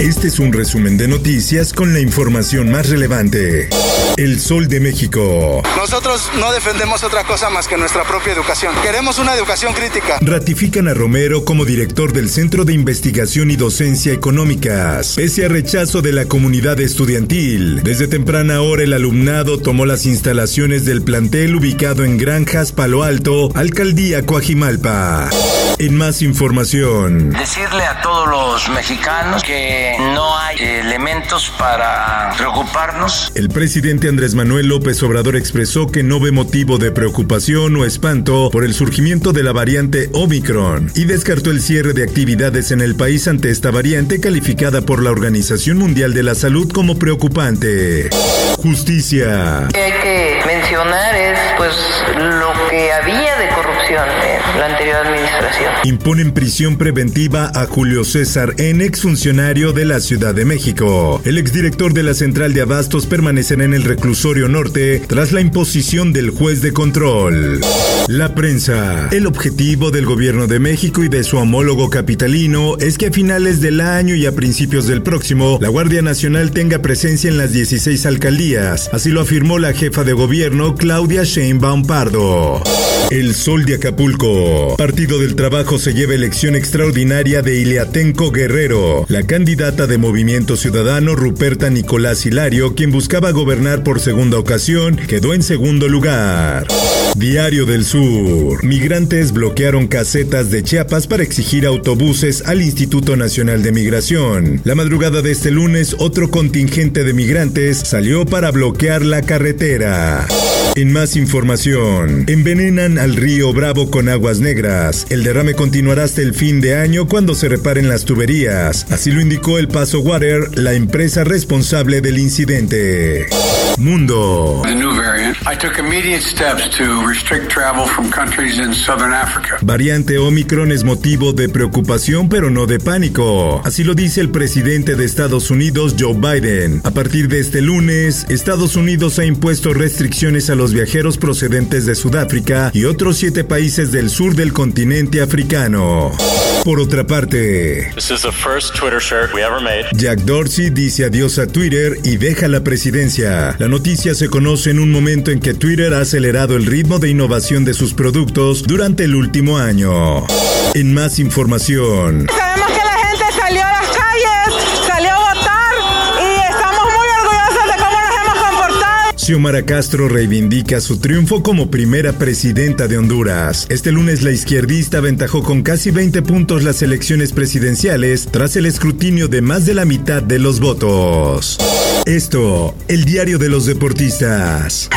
Este es un resumen de noticias con la información más relevante. El Sol de México. Nosotros no defendemos otra cosa más que nuestra propia educación. Queremos una educación crítica. Ratifican a Romero como director del Centro de Investigación y Docencia Económicas, pese a rechazo de la comunidad estudiantil. Desde temprana hora el alumnado tomó las instalaciones del plantel ubicado en Granjas Palo Alto, Alcaldía Coajimalpa. En más información. Decirle a todos los mexicanos que no hay elementos para preocuparnos. El presidente Andrés Manuel López Obrador expresó que no ve motivo de preocupación o espanto por el surgimiento de la variante Omicron y descartó el cierre de actividades en el país ante esta variante calificada por la Organización Mundial de la Salud como preocupante. Justicia. hay que mencionar es pues lo que había de corrupción en la anterior administración. Imponen prisión preventiva a Julio César N, exfuncionario de la Ciudad de México. El exdirector de la Central de Abastos permanecerá en el reclusorio norte tras la imposición del juez de control. La prensa. El objetivo del gobierno de México y de su homólogo capitalino es que a finales del año y a principios del próximo, la Guardia Nacional tenga presencia en las 16 alcaldías. Así lo afirmó la jefa de gobierno, Claudia Sheinbaum Pardo. El Sol de Acapulco. Partido del Trabajo se lleva elección extraordinaria de Iliatenco Guerrero. La candidata de Movimiento Ciudadano, Ruperta Nicolás Hilario, quien buscaba gobernar por segunda ocasión, quedó en segundo lugar. Diario del Sur. Migrantes bloquearon casetas de Chiapas para exigir autobuses al Instituto Nacional de Migración. La madrugada de este lunes, otro contingente de migrantes salió para bloquear la carretera. En más información, envenenan al río Bravo con aguas negras. El derrame continuará hasta el fin de año cuando se reparen las tuberías. Así lo indicó el Paso Water, la empresa responsable del incidente. Mundo. Variante Omicron es motivo de preocupación pero no de pánico. Así lo dice el presidente de Estados Unidos, Joe Biden. A partir de este lunes, Estados Unidos ha impuesto restricciones a los viajeros procedentes de Sudáfrica y otros siete países del sur del continente africano. Por otra parte. Jack Dorsey dice adiós a Twitter y deja la presidencia. La noticia se conoce en un momento en que Twitter ha acelerado el ritmo de innovación de sus productos durante el último año. En más información. Xiomara Castro reivindica su triunfo como primera presidenta de Honduras. Este lunes la izquierdista aventajó con casi 20 puntos las elecciones presidenciales tras el escrutinio de más de la mitad de los votos. Esto, el diario de los deportistas.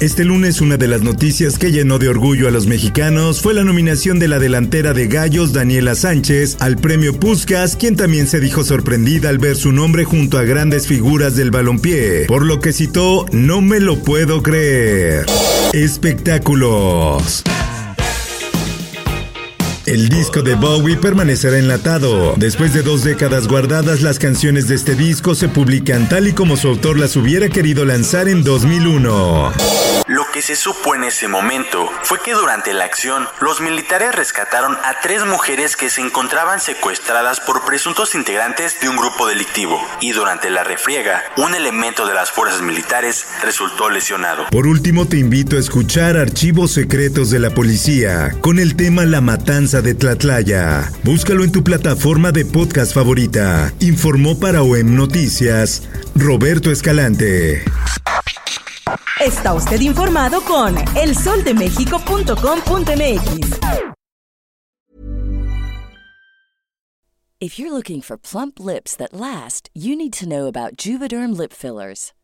Este lunes una de las noticias que llenó de orgullo a los mexicanos fue la nominación de la delantera de Gallos Daniela Sánchez al premio Puskas, quien también se dijo sorprendida al ver su nombre junto a grandes figuras del balompié, por lo que citó No me lo puedo creer. Espectáculos. El disco de Bowie permanecerá enlatado. Después de dos décadas guardadas, las canciones de este disco se publican tal y como su autor las hubiera querido lanzar en 2001. Lo que se supo en ese momento fue que durante la acción los militares rescataron a tres mujeres que se encontraban secuestradas por presuntos integrantes de un grupo delictivo y durante la refriega un elemento de las fuerzas militares resultó lesionado. Por último te invito a escuchar Archivos Secretos de la Policía con el tema La Matanza de Tlatlaya. Búscalo en tu plataforma de podcast favorita. Informó para OEM Noticias Roberto Escalante. Está usted informado con elsoldemexico.com.mx. If you're looking for plump lips that last, you need to know about Juvederm lip fillers.